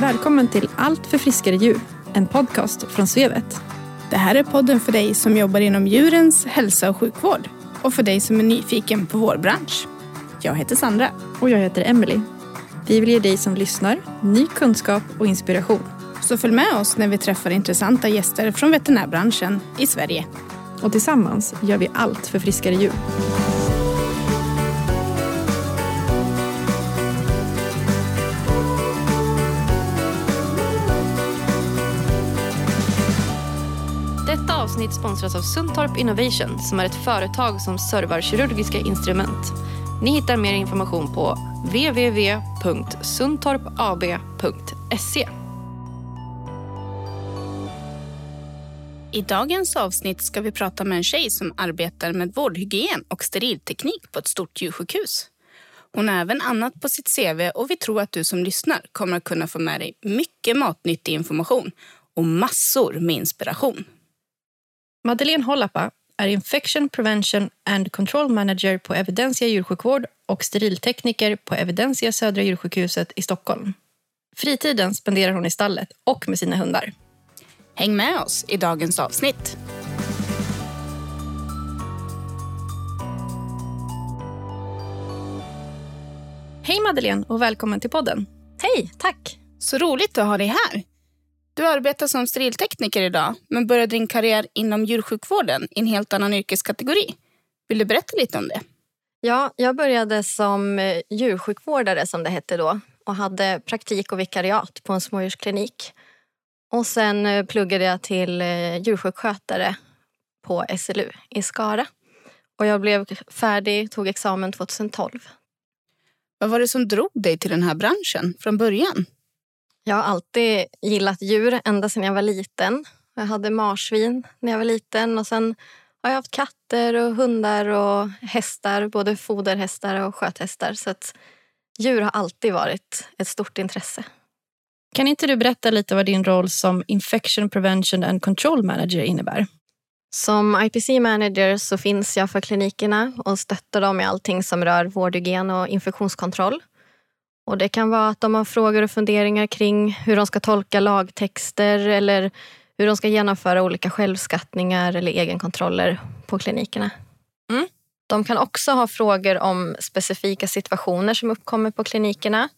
Välkommen till Allt för friskare djur, en podcast från Svevet. Det här är podden för dig som jobbar inom djurens hälsa och sjukvård och för dig som är nyfiken på vår bransch. Jag heter Sandra. Och jag heter Emily. Vi vill ge dig som lyssnar ny kunskap och inspiration. Så följ med oss när vi träffar intressanta gäster från veterinärbranschen i Sverige. Och tillsammans gör vi allt för friskare djur. Avsnitt sponsras av Suntorp Innovation som är ett företag som servar kirurgiska instrument. Ni hittar mer information på www.suntorpab.se. I dagens avsnitt ska vi prata med en tjej som arbetar med vårdhygien och sterilteknik på ett stort djursjukhus. Hon har även annat på sitt CV och vi tror att du som lyssnar kommer att kunna få med dig mycket matnyttig information och massor med inspiration. Madeleine Hollappa är Infection Prevention and Control Manager på Evidensia djursjukvård och steriltekniker på Evidensia Södra djursjukhuset i Stockholm. Fritiden spenderar hon i stallet och med sina hundar. Häng med oss i dagens avsnitt. Hej Madeleine och välkommen till podden. Hej, tack. Så roligt att ha dig här. Du arbetar som steriltekniker idag men började din karriär inom djursjukvården i en helt annan yrkeskategori. Vill du berätta lite om det? Ja, jag började som eh, djursjukvårdare som det hette då och hade praktik och vikariat på en smådjursklinik. Och sen eh, pluggade jag till eh, djursjukskötare på SLU i Skara. Och jag blev färdig, tog examen 2012. Vad var det som drog dig till den här branschen från början? Jag har alltid gillat djur ända sedan jag var liten. Jag hade marsvin när jag var liten och sen har jag haft katter och hundar och hästar, både foderhästar och sköthästar. Så att djur har alltid varit ett stort intresse. Kan inte du berätta lite vad din roll som Infection Prevention and Control Manager innebär? Som IPC manager så finns jag för klinikerna och stöttar dem i allting som rör vårdhygien och infektionskontroll. Och det kan vara att de har frågor och funderingar kring hur de ska tolka lagtexter eller hur de ska genomföra olika självskattningar eller egenkontroller på klinikerna. Mm. De kan också ha frågor om specifika situationer som uppkommer på klinikerna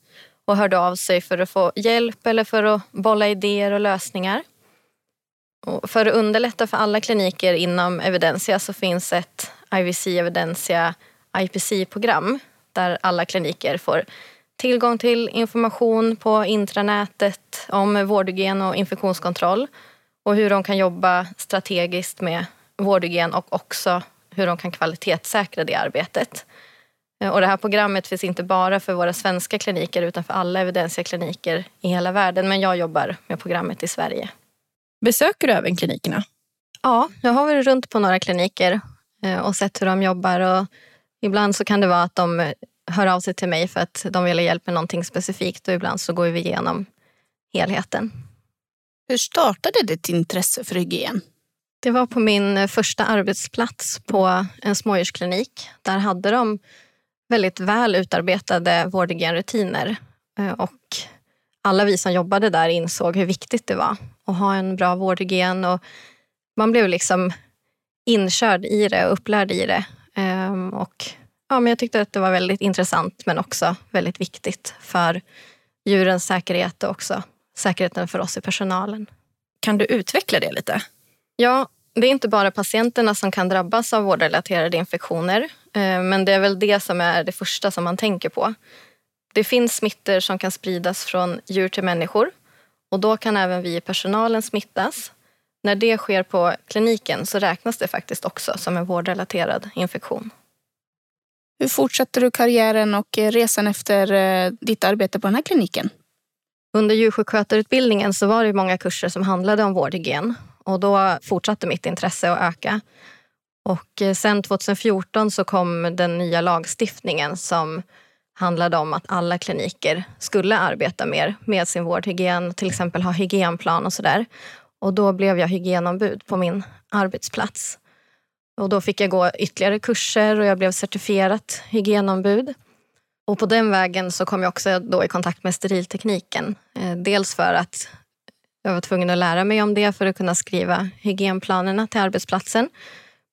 och hörde av sig för att få hjälp eller för att bolla idéer och lösningar. Och för att underlätta för alla kliniker inom Evidensia så finns ett IVC Evidensia IPC-program där alla kliniker får tillgång till information på intranätet om vårdhygien och infektionskontroll och hur de kan jobba strategiskt med vårdhygien och också hur de kan kvalitetssäkra det arbetet. Och det här programmet finns inte bara för våra svenska kliniker utan för alla Evidensia-kliniker i hela världen. Men jag jobbar med programmet i Sverige. Besöker du även klinikerna? Ja, jag har varit runt på några kliniker eh, och sett hur de jobbar. Och ibland så kan det vara att de hör av sig till mig för att de vill ha hjälp med någonting specifikt och ibland så går vi igenom helheten. Hur startade ditt intresse för hygien? Det var på min första arbetsplats på en smådjursklinik. Där hade de väldigt väl utarbetade vårdhygienrutiner eh, och alla vi som jobbade där insåg hur viktigt det var att ha en bra vårdhygien och man blev liksom inkörd i det och upplärd i det. Ehm, och ja, men jag tyckte att det var väldigt intressant men också väldigt viktigt för djurens säkerhet och också säkerheten för oss i personalen. Kan du utveckla det lite? Ja, det är inte bara patienterna som kan drabbas av vårdrelaterade infektioner. Eh, men det är väl det som är det första som man tänker på. Det finns smittor som kan spridas från djur till människor och då kan även vi i personalen smittas. När det sker på kliniken så räknas det faktiskt också som en vårdrelaterad infektion. Hur fortsatte du karriären och eh, resan efter eh, ditt arbete på den här kliniken? Under djursjukskötarutbildningen så var det många kurser som handlade om vårdhygien och då fortsatte mitt intresse att öka. Och eh, sen 2014 så kom den nya lagstiftningen som handlade om att alla kliniker skulle arbeta mer med sin vårdhygien, till exempel ha hygienplan och sådär. Och då blev jag hygienombud på min arbetsplats. Och då fick jag gå ytterligare kurser och jag blev certifierat hygienombud. Och på den vägen så kom jag också då i kontakt med steriltekniken. Eh, dels för att jag var tvungen att lära mig om det för att kunna skriva hygienplanerna till arbetsplatsen.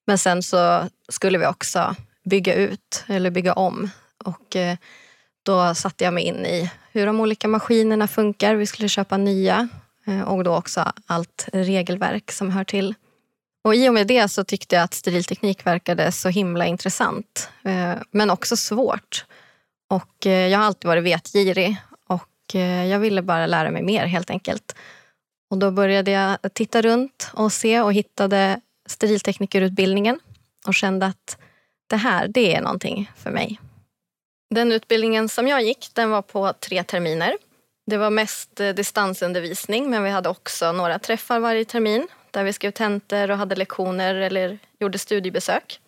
Men sen så skulle vi också bygga ut eller bygga om. Och eh, då satte jag mig in i hur de olika maskinerna funkar. Vi skulle köpa nya eh, och då också allt regelverk som hör till. Och I och med det så tyckte jag att sterilteknik verkade så himla intressant. Eh, men också svårt. Och eh, jag har alltid varit vetgirig och eh, jag ville bara lära mig mer helt enkelt. Och då började jag titta runt och se och hittade sterilteknikerutbildningen och kände att det här, det är någonting för mig. Den utbildningen som jag gick, den var på tre terminer. Det var mest distansundervisning, men vi hade också några träffar varje termin där vi skrev tentor och hade lektioner eller gjorde studiebesök.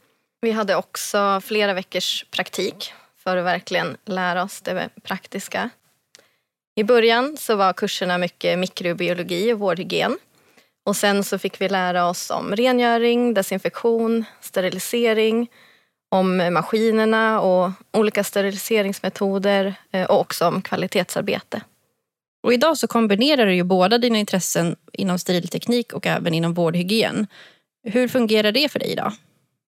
Vi hade också flera veckors praktik för att verkligen lära oss det praktiska. I början så var kurserna mycket mikrobiologi och vårdhygien. Och sen så fick vi lära oss om rengöring, desinfektion, sterilisering, om maskinerna och olika steriliseringsmetoder eh, och också om kvalitetsarbete. Och idag så kombinerar du ju båda dina intressen inom sterilteknik och även inom vårdhygien. Hur fungerar det för dig idag?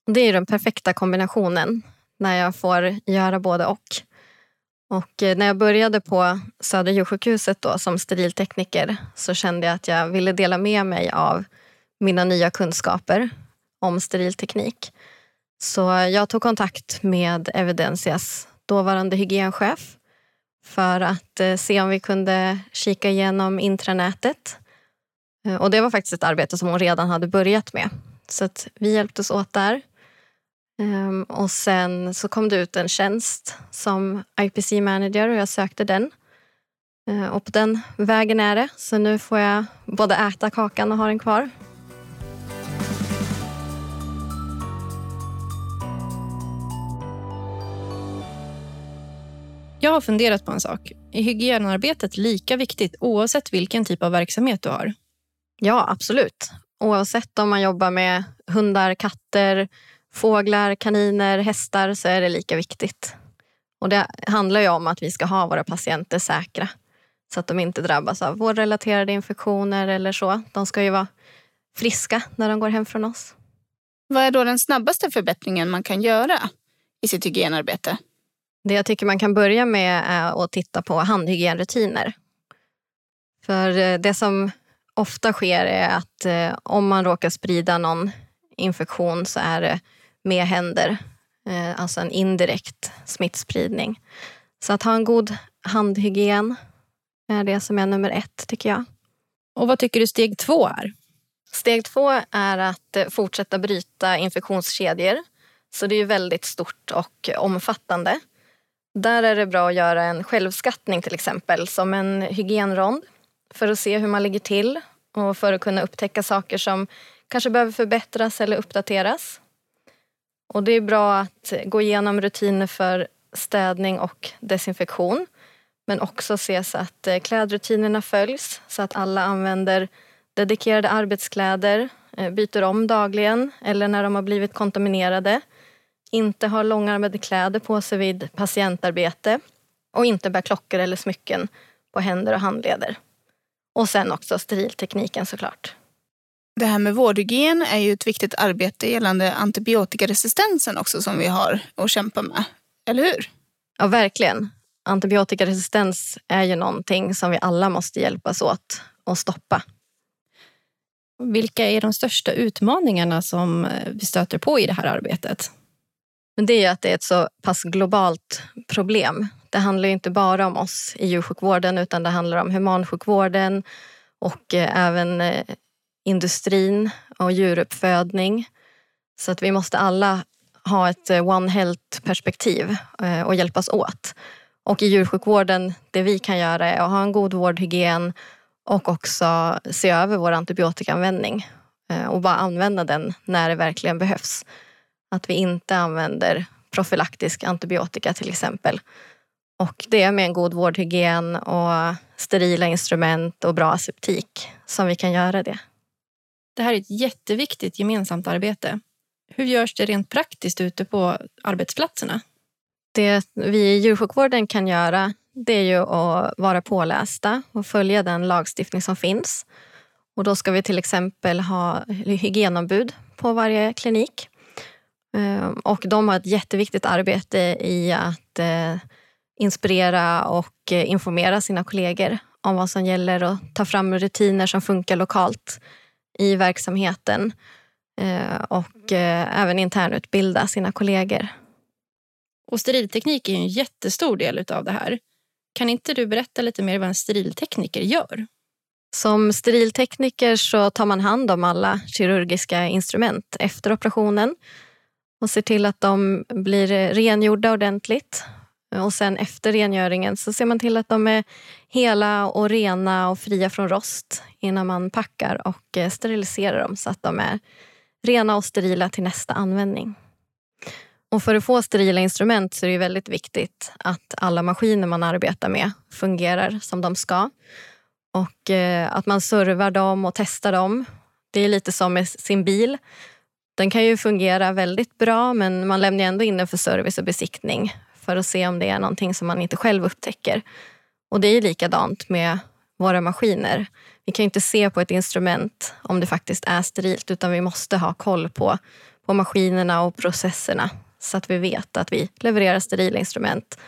Det är den perfekta kombinationen när jag får göra både och. Och eh, när jag började på Södra djursjukhuset då, som steriltekniker så kände jag att jag ville dela med mig av mina nya kunskaper om sterilteknik. Så jag tog kontakt med Evidensias dåvarande hygienchef för att eh, se om vi kunde kika igenom intranätet. Eh, och det var faktiskt ett arbete som hon redan hade börjat med. Så att vi hjälptes åt där. Ehm, och sen så kom det ut en tjänst som IPC manager och jag sökte den. Eh, och på den vägen är det. Så nu får jag både äta kakan och ha den kvar. Jag har funderat på en sak. Är hygienarbetet lika viktigt oavsett vilken typ av verksamhet du har? Ja, absolut. Oavsett om man jobbar med hundar, katter, fåglar, kaniner, hästar så är det lika viktigt. Och Det handlar ju om att vi ska ha våra patienter säkra så att de inte drabbas av vårdrelaterade infektioner eller så. De ska ju vara friska när de går hem från oss. Vad är då den snabbaste förbättringen man kan göra i sitt hygienarbete? Det jag tycker man kan börja med är att titta på handhygienrutiner. För eh, det som ofta sker är att eh, om man råkar sprida någon infektion så är det med händer, eh, alltså en indirekt smittspridning. Så att ha en god handhygien är det som är nummer ett, tycker jag. Och vad tycker du steg två är? Steg två är att fortsätta bryta infektionskedjor. Så det är väldigt stort och omfattande. Där är det bra att göra en självskattning till exempel, som en hygienrond för att se hur man ligger till och för att kunna upptäcka saker som kanske behöver förbättras eller uppdateras. Och det är bra att gå igenom rutiner för städning och desinfektion. Men också se så att eh, klädrutinerna följs så att alla använder dedikerade arbetskläder, eh, byter om dagligen eller när de har blivit kontaminerade inte har långärmade kläder på sig vid patientarbete och inte bär klockor eller smycken på händer och handleder. Och sen också steriltekniken såklart. Det här med vårdhygien är ju ett viktigt arbete gällande antibiotikaresistensen också som vi har att kämpa med. Eller hur? Ja, verkligen. Antibiotikaresistens är ju någonting som vi alla måste hjälpas åt att stoppa. Vilka är de största utmaningarna som vi stöter på i det här arbetet? Men det är att det är ett så pass globalt problem. Det handlar inte bara om oss i djursjukvården utan det handlar om humansjukvården och eh, även eh, industrin och djuruppfödning. Så att vi måste alla ha ett eh, One Health-perspektiv och hjälpas åt. Och i djursjukvården, det vi kan göra är att ha en god vårdhygien och också se över vår antibiotikaanvändning och bara använda den när det verkligen behövs. Att vi inte använder profylaktisk antibiotika till exempel. Och det är med en god vårdhygien och sterila instrument och bra aseptik som vi kan göra det. Det här är ett jätteviktigt gemensamt arbete. Hur görs det rent praktiskt ute på arbetsplatserna? Det vi i djursjukvården kan göra det är ju att vara pålästa och följa den lagstiftning som finns. Och då ska vi till exempel ha hygienombud på varje klinik. Ehm, och de har ett jätteviktigt arbete i att eh, inspirera och eh, informera sina kollegor om vad som gäller och ta fram rutiner som funkar lokalt i verksamheten eh, och även internutbilda sina kollegor. Och sterilteknik är en jättestor del av det här. Kan inte du berätta lite mer vad en steriltekniker gör? Som steriltekniker så tar man hand om alla kirurgiska instrument efter operationen och ser till att de blir rengjorda ordentligt. Och sen efter rengöringen så ser man till att de är hela och rena och fria från rost innan man packar och eh, steriliserar dem så att de är rena och sterila till nästa användning. Och för att få sterila instrument så är det väldigt viktigt att alla maskiner man arbetar med fungerar som de ska. Och eh, att man servar dem och testar dem. Det är lite som med sin bil. Den kan ju fungera väldigt bra men man lämnar ändå in den för service och besiktning för att se om det är någonting som man inte själv upptäcker. Och det är likadant med våra maskiner. Vi kan inte se på ett instrument om det faktiskt är sterilt utan vi måste ha koll på, på maskinerna och processerna så att vi vet att vi levererar sterila instrument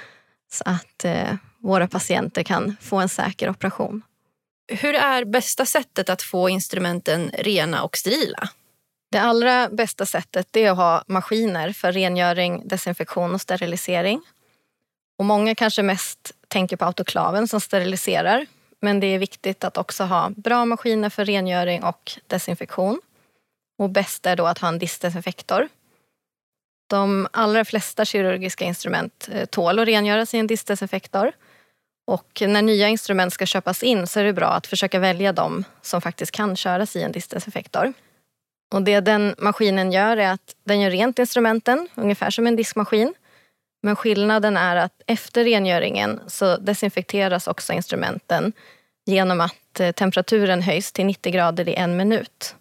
så att eh, våra patienter kan få en säker operation. Hur är bästa sättet att få instrumenten rena och sterila? Det allra bästa sättet är att ha maskiner för rengöring, desinfektion och sterilisering. Och många kanske mest tänker på autoklaven som steriliserar. Men det är viktigt att också ha bra maskiner för rengöring och desinfektion. Och bäst är då att ha en diskdesinfektor. De allra flesta kirurgiska instrument eh, tål att rengöras i en diskdesinfektor. Och när nya instrument ska köpas in så är det bra att försöka välja de som faktiskt kan köras i en diskdesinfektor. Och det den maskinen gör är att den gör rent instrumenten, ungefär som en diskmaskin. Men skillnaden är att efter rengöringen så desinfekteras också instrumenten genom att eh, temperaturen höjs till 90 grader i en minut.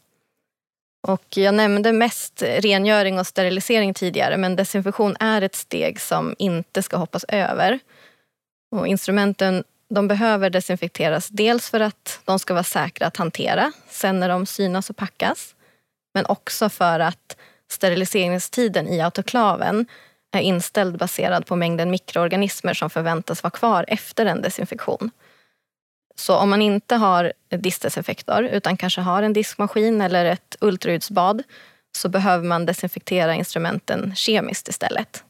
Och jag nämnde mest rengöring och sterilisering tidigare men desinfektion är ett steg som inte ska hoppas över. Och instrumenten de behöver desinfekteras dels för att de ska vara säkra att hantera sen när de synas och packas. Men också för att steriliseringstiden i autoklaven är inställd baserad på mängden mikroorganismer som förväntas vara kvar efter en desinfektion. Så om man inte har diskdesinfektor utan kanske har en diskmaskin eller ett ultraljudsbad så behöver man desinfektera instrumenten kemiskt istället.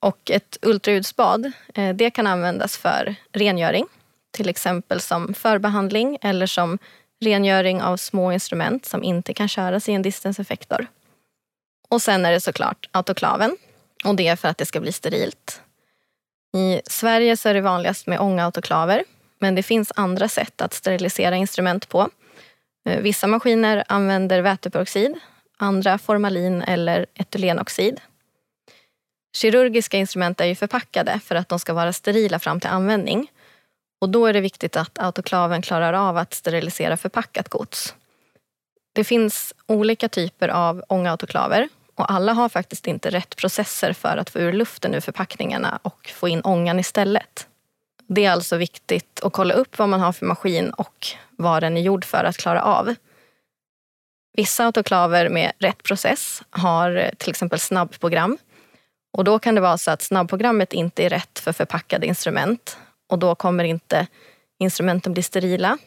Och ett ultraljudsbad eh, det kan användas för rengöring, till exempel som förbehandling eller som rengöring av små instrument som inte kan köras i en distanseffektor. Och sen är det såklart autoklaven och det är för att det ska bli sterilt. I Sverige så är det vanligast med ångautoklaver men det finns andra sätt att sterilisera instrument på. Eh, vissa maskiner använder väteperoxid, andra formalin eller etylenoxid. Kirurgiska instrument är ju förpackade för att de ska vara sterila fram till användning. Och då är det viktigt att autoklaven klarar av att sterilisera förpackat gods. Det finns olika typer av ångautoklaver och alla har faktiskt inte rätt processer för att få ur luften ur förpackningarna och få in ångan istället. Det är alltså viktigt att kolla upp vad man har för maskin och vad den är gjord för att klara av. Vissa autoklaver med rätt process har till exempel snabbprogram. Och då kan det vara så att snabbprogrammet inte är rätt för förpackade instrument och då kommer inte instrumenten bli sterila.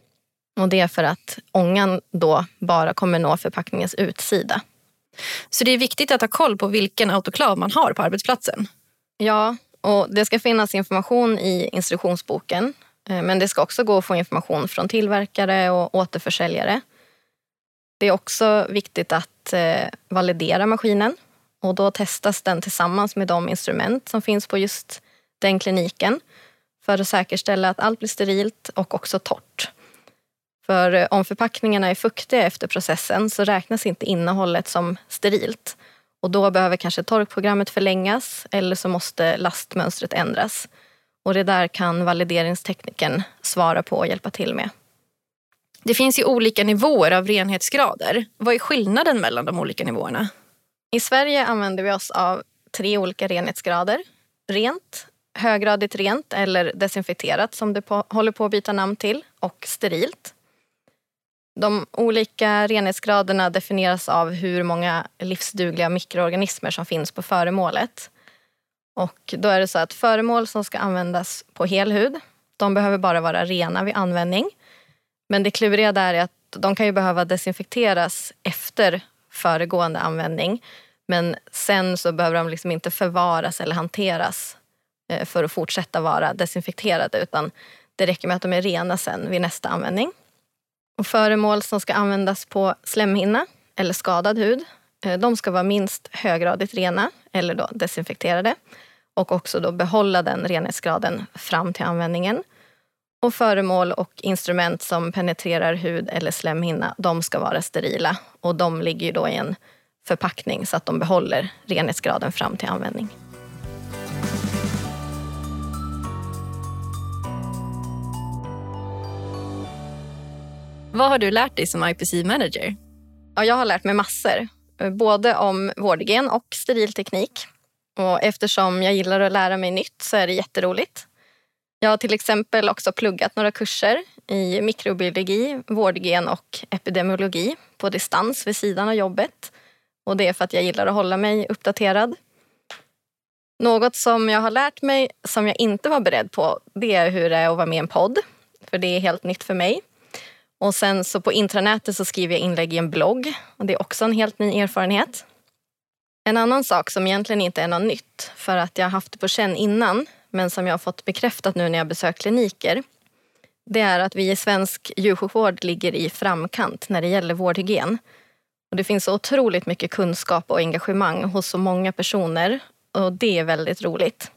Och det är för att ångan då bara kommer nå förpackningens utsida. Så det är viktigt att ha koll på vilken autoklav man har på arbetsplatsen? Ja, och det ska finnas information i instruktionsboken. Eh, men det ska också gå att få information från tillverkare och återförsäljare. Det är också viktigt att eh, validera maskinen och då testas den tillsammans med de instrument som finns på just den kliniken för att säkerställa att allt blir sterilt och också torrt. För eh, om förpackningarna är fuktiga efter processen så räknas inte innehållet som sterilt. Och då behöver kanske torkprogrammet förlängas eller så måste lastmönstret ändras. Och det där kan valideringstekniken svara på och hjälpa till med. Det finns ju olika nivåer av renhetsgrader. Vad är skillnaden mellan de olika nivåerna? I Sverige använder vi oss av tre olika renhetsgrader. rent, höggradigt rent eller desinfekterat som det på, håller på att byta namn till och sterilt. De olika renhetsgraderna definieras av hur många livsdugliga mikroorganismer som finns på föremålet. Och då är det så att föremål som ska användas på hel hud, de behöver bara vara rena vid användning. Men det kluriga där är att de kan ju behöva desinfekteras efter föregående användning. Men sen så behöver de liksom inte förvaras eller hanteras Eh, för att fortsätta vara desinfekterade utan det räcker med att de är rena sen vid nästa användning. Och föremål som ska användas på slemhinna eller skadad hud eh, de ska vara minst höggradigt rena eller då desinfekterade och också då behålla den renhetsgraden fram till användningen. Och föremål och instrument som penetrerar hud eller slemhinna de ska vara sterila och de ligger då i en förpackning så att de behåller renhetsgraden fram till användning. Vad har du lärt dig som IPC-manager? Ja, jag har lärt mig massor, eh, både om vårdgen och sterilteknik. Och eftersom jag gillar att lära mig nytt så är det jätteroligt. Jag har till exempel också pluggat några kurser i mikrobiologi, vårdgen och epidemiologi på distans vid sidan av jobbet. Och det är för att jag gillar att hålla mig uppdaterad. Något som jag har lärt mig som jag inte var beredd på det är hur det är att vara med i en podd. För det är helt nytt för mig. Och sen så på intranätet så skriver jag inlägg i en blogg. Och det är också en helt ny erfarenhet. En annan sak som egentligen inte är något nytt för att jag har haft det på känn innan men som jag har fått bekräftat nu när jag besökt kliniker det är att vi i svensk djursjukvård ligger i framkant när det gäller vårdhygien. Och det finns så otroligt mycket kunskap och engagemang hos så många personer och det är väldigt roligt.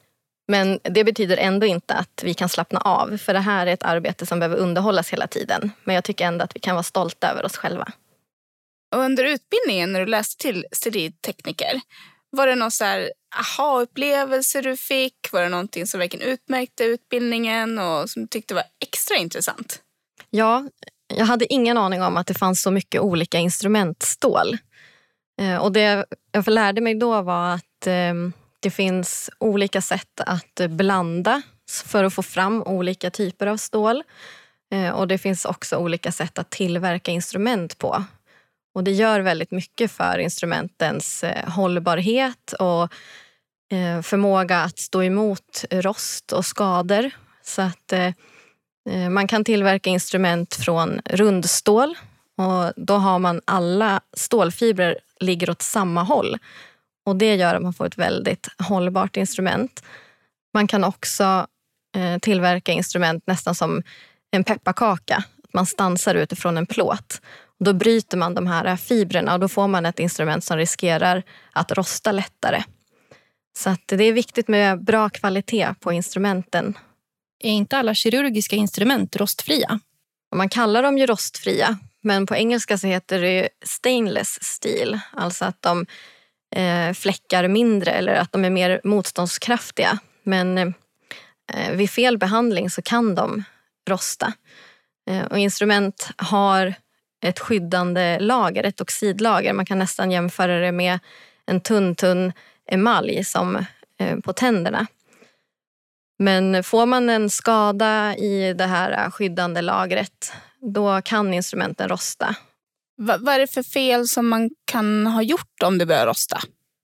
Men det betyder ändå inte att vi kan slappna av för det här är ett arbete som behöver underhållas hela tiden. Men jag tycker ändå att vi kan vara stolta över oss själva. Och under utbildningen när du läste till steriltekniker, var det någon så här aha-upplevelse du fick? Var det någonting som verkligen utmärkte utbildningen och som du tyckte var extra intressant? Ja, jag hade ingen aning om att det fanns så mycket olika instrumentstål. Eh, och det jag lärde mig då var att eh, det finns olika sätt att blanda för att få fram olika typer av stål. Eh, och det finns också olika sätt att tillverka instrument på. Och det gör väldigt mycket för instrumentens eh, hållbarhet och eh, förmåga att stå emot rost och skador. Så att man kan tillverka instrument från rundstål och då har man alla stålfibrer ligger åt samma håll. Och Det gör att man får ett väldigt hållbart instrument. Man kan också eh, tillverka instrument nästan som en pepparkaka. Man stansar utifrån en plåt. Då bryter man de här fibrerna och då får man ett instrument som riskerar att rosta lättare. Så det är viktigt med bra kvalitet på instrumenten är inte alla kirurgiska instrument rostfria? Man kallar dem ju rostfria, men på engelska så heter det stainless steel. Alltså att de eh, fläckar mindre eller att de är mer motståndskraftiga. Men eh, eh, vid fel behandling så kan de rosta. Eh, och instrument har ett skyddande lager, ett oxidlager. Man kan nästan jämföra det med en tunn, tunn emalj som eh, på tänderna. Men får man en skada i det här skyddande lagret då kan instrumenten rosta. Va, vad är det för fel som man kan ha gjort om det börjar rosta?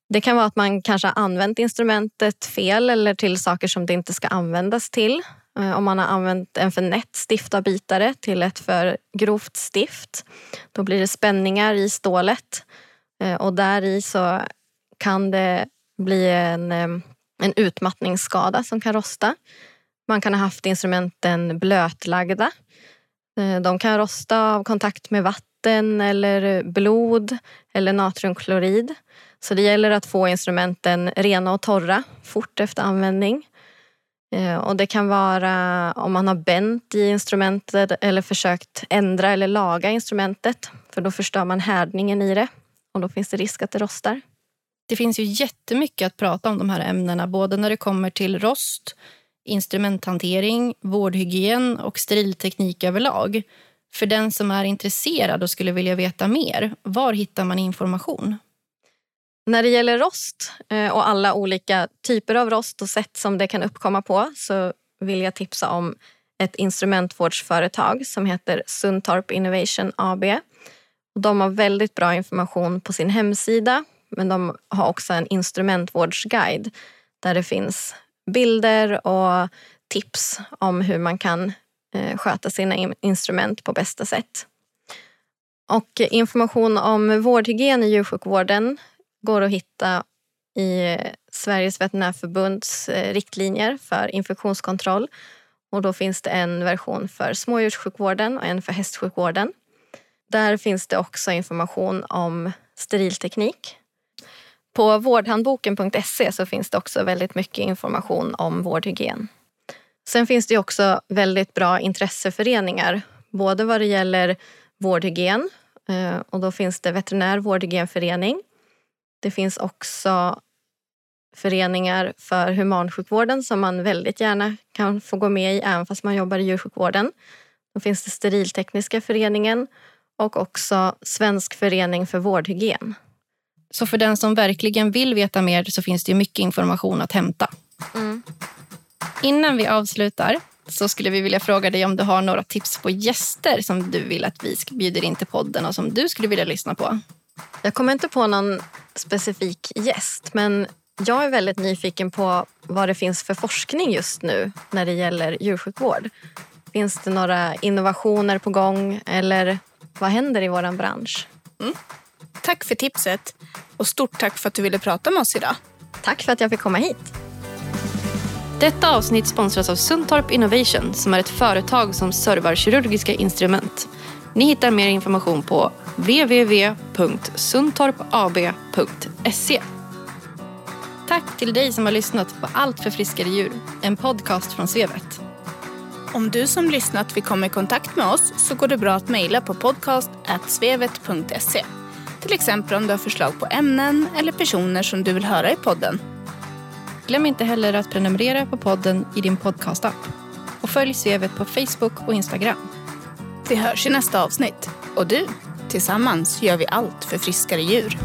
Det kan vara att man kanske har använt instrumentet fel eller till saker som det inte ska användas till. Eh, om man har använt en för nätt stiftavbitare till ett för grovt stift då blir det spänningar i stålet eh, och där i så kan det bli en eh, en utmattningsskada som kan rosta. Man kan ha haft instrumenten blötlagda. De kan rosta av kontakt med vatten eller blod eller natriumklorid. Så det gäller att få instrumenten rena och torra fort efter användning. Eh, och det kan vara om man har bänt i instrumentet eller försökt ändra eller laga instrumentet. För då förstör man härdningen i det och då finns det risk att det rostar. Det finns ju jättemycket att prata om de här ämnena, både när det kommer till rost, instrumenthantering, vårdhygien och sterilteknik överlag. För den som är intresserad och skulle vilja veta mer, var hittar man information? När det gäller rost eh, och alla olika typer av rost och sätt som det kan uppkomma på så vill jag tipsa om ett instrumentvårdsföretag som heter Suntorp Innovation AB. De har väldigt bra information på sin hemsida men de har också en instrumentvårdsguide där det finns bilder och tips om hur man kan Eh, sköta sina instrument på bästa sätt. Och information om vårdhygien i djursjukvården går att hitta i eh, Sveriges veterinärförbunds eh, riktlinjer för infektionskontroll. Och då finns det en version för smådjurssjukvården och en för hästsjukvården. Där finns det också information om sterilteknik. På vårdhandboken.se så finns det också väldigt mycket information om vårdhygien. Sen finns det också väldigt bra intresseföreningar, både vad det gäller vårdhygien eh, och då finns det Veterinär vårdhygienförening. Det finns också föreningar för humansjukvården som man väldigt gärna kan få gå med i även fast man jobbar i djursjukvården. Då finns det Steriltekniska föreningen och också Svensk förening för vårdhygien. Så för den som verkligen vill veta mer så finns det mycket information att hämta. Mm. Innan vi avslutar så skulle vi vilja fråga dig om du har några tips på gäster som du vill att vi bjuder in till podden och som du skulle vilja lyssna på. Jag kommer inte på någon specifik gäst men jag är väldigt nyfiken på vad det finns för forskning just nu när det gäller djursjukvård. Finns det några innovationer på gång eller vad händer i vår bransch? Mm. Tack för tipset och stort tack för att du ville prata med oss idag. Tack för att jag fick komma hit. Detta avsnitt sponsras av Suntorp Innovation som är ett företag som servar kirurgiska instrument. Ni hittar mer information på www.suntorpab.se. Tack till dig som har lyssnat på Allt för friskare djur, en podcast från Svevet. Om du som lyssnat vill komma i kontakt med oss så går det bra att mejla på podcast.svevet.se. Till exempel om du har förslag på ämnen eller personer som du vill höra i podden. Glöm inte heller att prenumerera på podden i din podcastapp. Och följ Svevet på Facebook och Instagram. Vi hörs i nästa avsnitt. Och du, tillsammans gör vi allt för friskare djur.